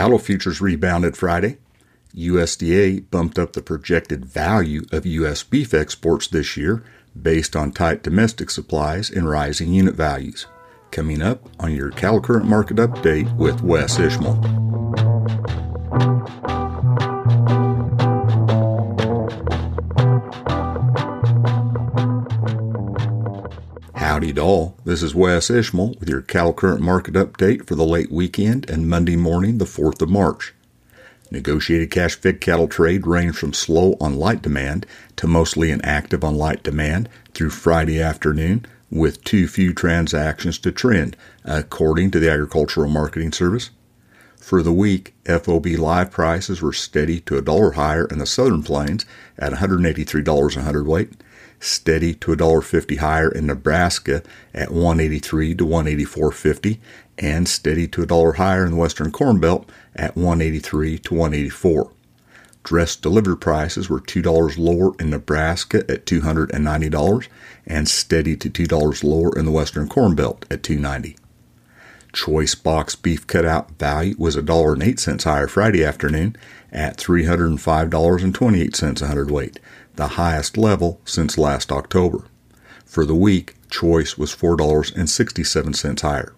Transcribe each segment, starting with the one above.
Cattle futures rebounded Friday. USDA bumped up the projected value of U.S. beef exports this year based on tight domestic supplies and rising unit values. Coming up on your Cattle Current Market Update with Wes Ishmael. Doll. This is Wes Ishmael with your Cattle Current Market Update for the late weekend and Monday morning, the 4th of March. Negotiated cash fed cattle trade ranged from slow on light demand to mostly inactive on light demand through Friday afternoon with too few transactions to trend, according to the Agricultural Marketing Service. For the week, FOB live prices were steady to a dollar higher in the southern plains at $183 a hundredweight steady to $1.50 higher in Nebraska at 183 to 184.50 and steady to a dollar higher in the western corn belt at 183 to 184. Dress delivered prices were $2 lower in Nebraska at $290 and steady to $2 lower in the western corn belt at 290. Choice box beef cutout value was $1.08 higher Friday afternoon at $305.28 a hundredweight the highest level since last October. For the week, Choice was $4.67 higher.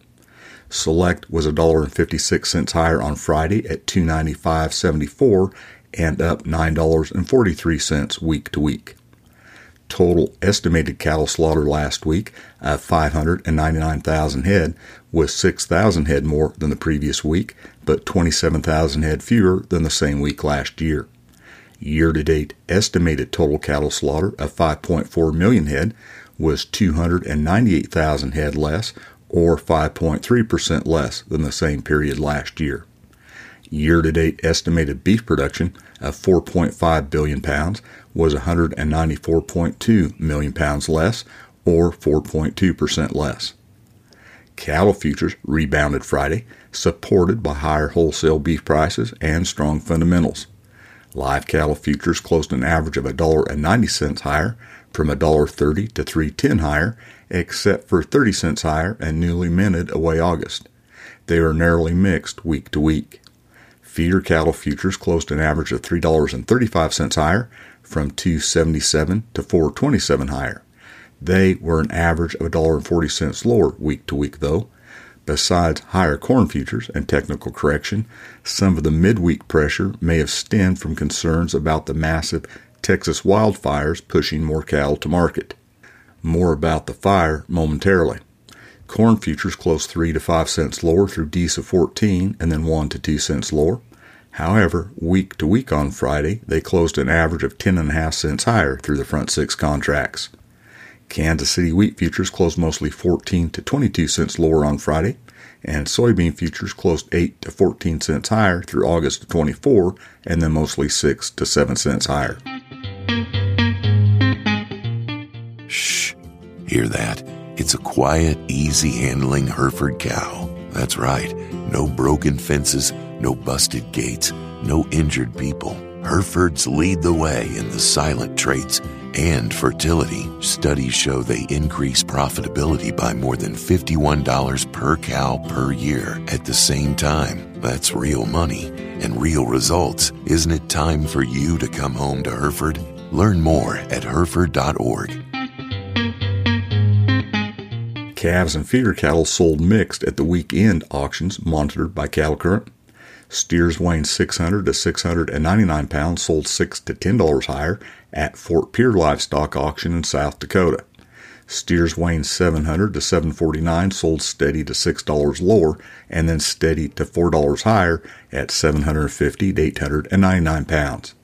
Select was $1.56 higher on Friday at $295.74 and up $9.43 week to week. Total estimated cattle slaughter last week of 599,000 head was 6,000 head more than the previous week, but 27,000 head fewer than the same week last year. Year to date estimated total cattle slaughter of 5.4 million head was 298,000 head less, or 5.3% less than the same period last year. Year to date estimated beef production of 4.5 billion pounds was 194.2 million pounds less, or 4.2% less. Cattle futures rebounded Friday, supported by higher wholesale beef prices and strong fundamentals. Live cattle futures closed an average of $1.90 higher from $1.30 to 3.10 higher, except for 30 cents higher and newly minted away August. They are narrowly mixed week to week. Feeder cattle futures closed an average of $3.35 higher from 277 to 427 higher. They were an average of $1.40 lower week to week though, Besides higher corn futures and technical correction, some of the midweek pressure may have stemmed from concerns about the massive Texas wildfires pushing more cattle to market. More about the fire momentarily. Corn futures closed 3 to 5 cents lower through D's of 14 and then 1 to 2 cents lower. However, week to week on Friday, they closed an average of 10.5 cents higher through the front six contracts. Kansas City wheat futures closed mostly 14 to 22 cents lower on Friday, and soybean futures closed 8 to 14 cents higher through August 24, and then mostly 6 to 7 cents higher. Shh, hear that? It's a quiet, easy handling Hereford cow. That's right, no broken fences, no busted gates, no injured people. Herefords lead the way in the silent traits and fertility. Studies show they increase profitability by more than $51 per cow per year. At the same time, that's real money and real results. Isn't it time for you to come home to Hereford? Learn more at Hereford.org. Calves and feeder cattle sold mixed at the weekend auctions monitored by Cattle Current. Steers weighing 600 to 699 pounds sold 6 to $10 higher at Fort Pierre Livestock Auction in South Dakota. Steers weighing 700 to 749 sold steady to $6 lower and then steady to $4 higher at 750 to 899 pounds.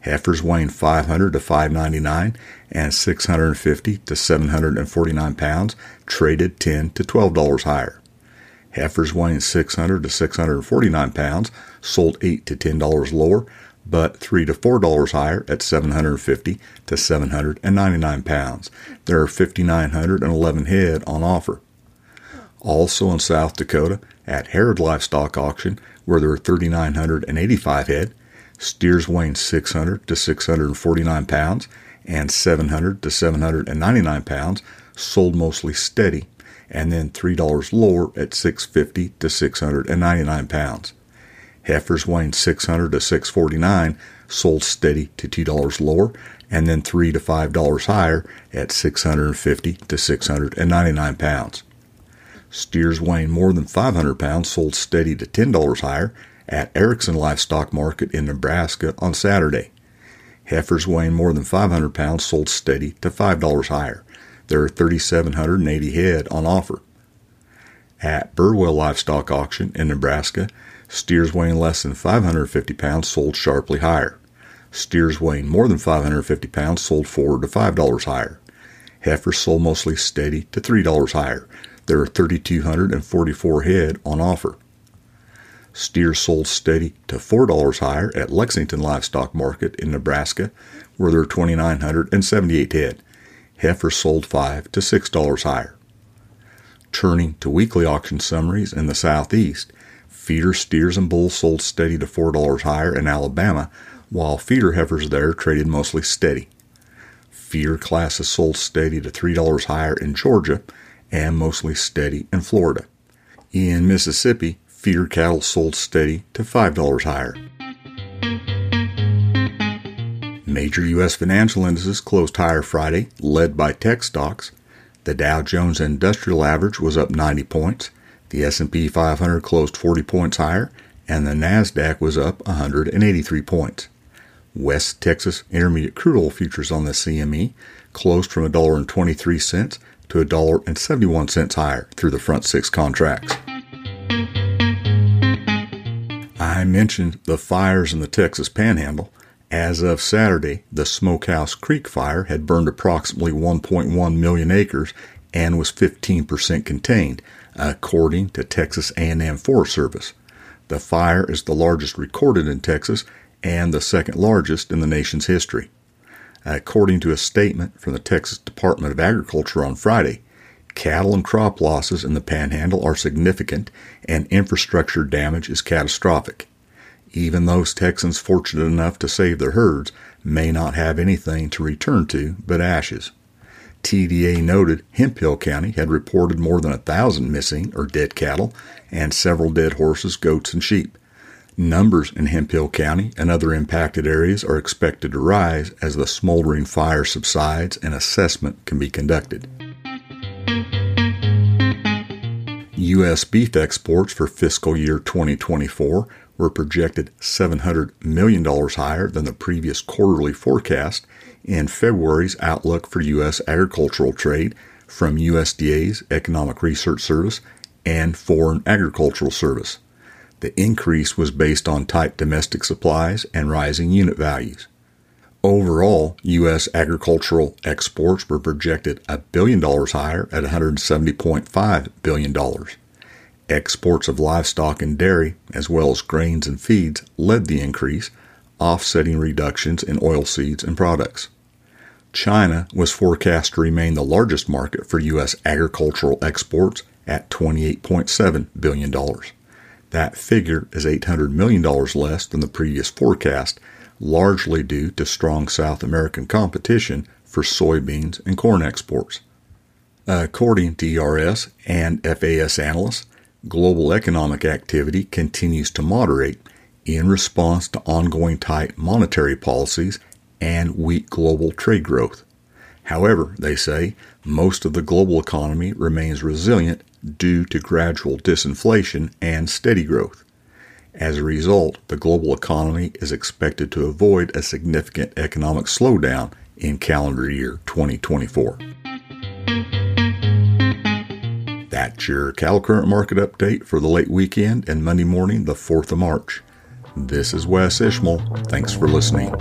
Heifers weighing 500 to 599 and 650 to 749 pounds traded 10 to $12 higher. Heifers weighing 600 to 649 pounds sold 8 to $10 lower, but 3 to $4 higher at 750 to 799 pounds. There are 5,911 head on offer. Also in South Dakota, at Herreid Livestock Auction, where there are 3,985 head, steers weighing 600 to 649 pounds and 700 to 799 pounds sold mostly steady and then $3 lower at 650 to 699 pounds. Heifers weighing 600 to 649 sold steady to $2 lower and then 3 to $5 higher at 650 to 699 pounds. Steers weighing more than 500 pounds sold steady to $10 higher at Ericson Livestock Market in Nebraska on Saturday. Heifers weighing more than 500 pounds sold steady to $5 higher. There are 3,780 head on offer. At Burwell Livestock Auction in Nebraska, steers weighing less than 550 pounds sold sharply higher. Steers weighing more than 550 pounds sold 4 to $5 higher. Heifers sold mostly steady to $3 higher. There are 3,244 head on offer. Steers sold steady to $4 higher at Lexington Livestock Market in Nebraska, where there are 2,978 head. Heifers sold 5 to $6 higher. Turning to weekly auction summaries in the southeast, feeder steers and bulls sold steady to $4 higher in Alabama, while feeder heifers there traded mostly steady. Feeder classes sold steady to $3 higher in Georgia and mostly steady in Florida. In Mississippi, feeder cattle sold steady to $5 higher. Major U.S. financial indices closed higher Friday, led by tech stocks. The Dow Jones Industrial Average was up 90 points. The S&P 500 closed 40 points higher, and the Nasdaq was up 183 points. West Texas Intermediate crude oil futures on the CME closed from $1.23 to $1.71 higher through the front six contracts. I mentioned the fires in the Texas Panhandle. As of Saturday, the Smokehouse Creek fire had burned approximately 1.1 million acres and was 15% contained, according to Texas A&M Forest Service. The fire is the largest recorded in Texas and the second largest in the nation's history. According to a statement from the Texas Department of Agriculture on Friday, cattle and crop losses in the panhandle are significant and infrastructure damage is catastrophic. Even those Texans fortunate enough to save their herds may not have anything to return to but ashes. TDA noted Hemphill County had reported more than a thousand missing or dead cattle and several dead horses, goats, and sheep. Numbers in Hemphill County and other impacted areas are expected to rise as the smoldering fire subsides and assessment can be conducted. U.S. beef exports for fiscal year 2024 were projected $700 million higher than the previous quarterly forecast in February's outlook for U.S. agricultural trade from USDA's Economic Research Service and Foreign Agricultural Service. The increase was based on tight domestic supplies and rising unit values. Overall, U.S. agricultural exports were projected a billion dollars higher at $170.5 billion. Exports of livestock and dairy, as well as grains and feeds, led the increase, offsetting reductions in oilseeds and products. China was forecast to remain the largest market for U.S. agricultural exports at $28.7 billion. That figure is $800 million less than the previous forecast, largely due to strong South American competition for soybeans and corn exports. According to ERS and FAS analysts, global economic activity continues to moderate in response to ongoing tight monetary policies and weak global trade growth. However, they say most of the global economy remains resilient due to gradual disinflation and steady growth. As a result, the global economy is expected to avoid a significant economic slowdown in calendar year 2024. That's your cattle current market update for the late weekend and Monday morning, the 4th of March. This is Wes Ishmael. Thanks for listening.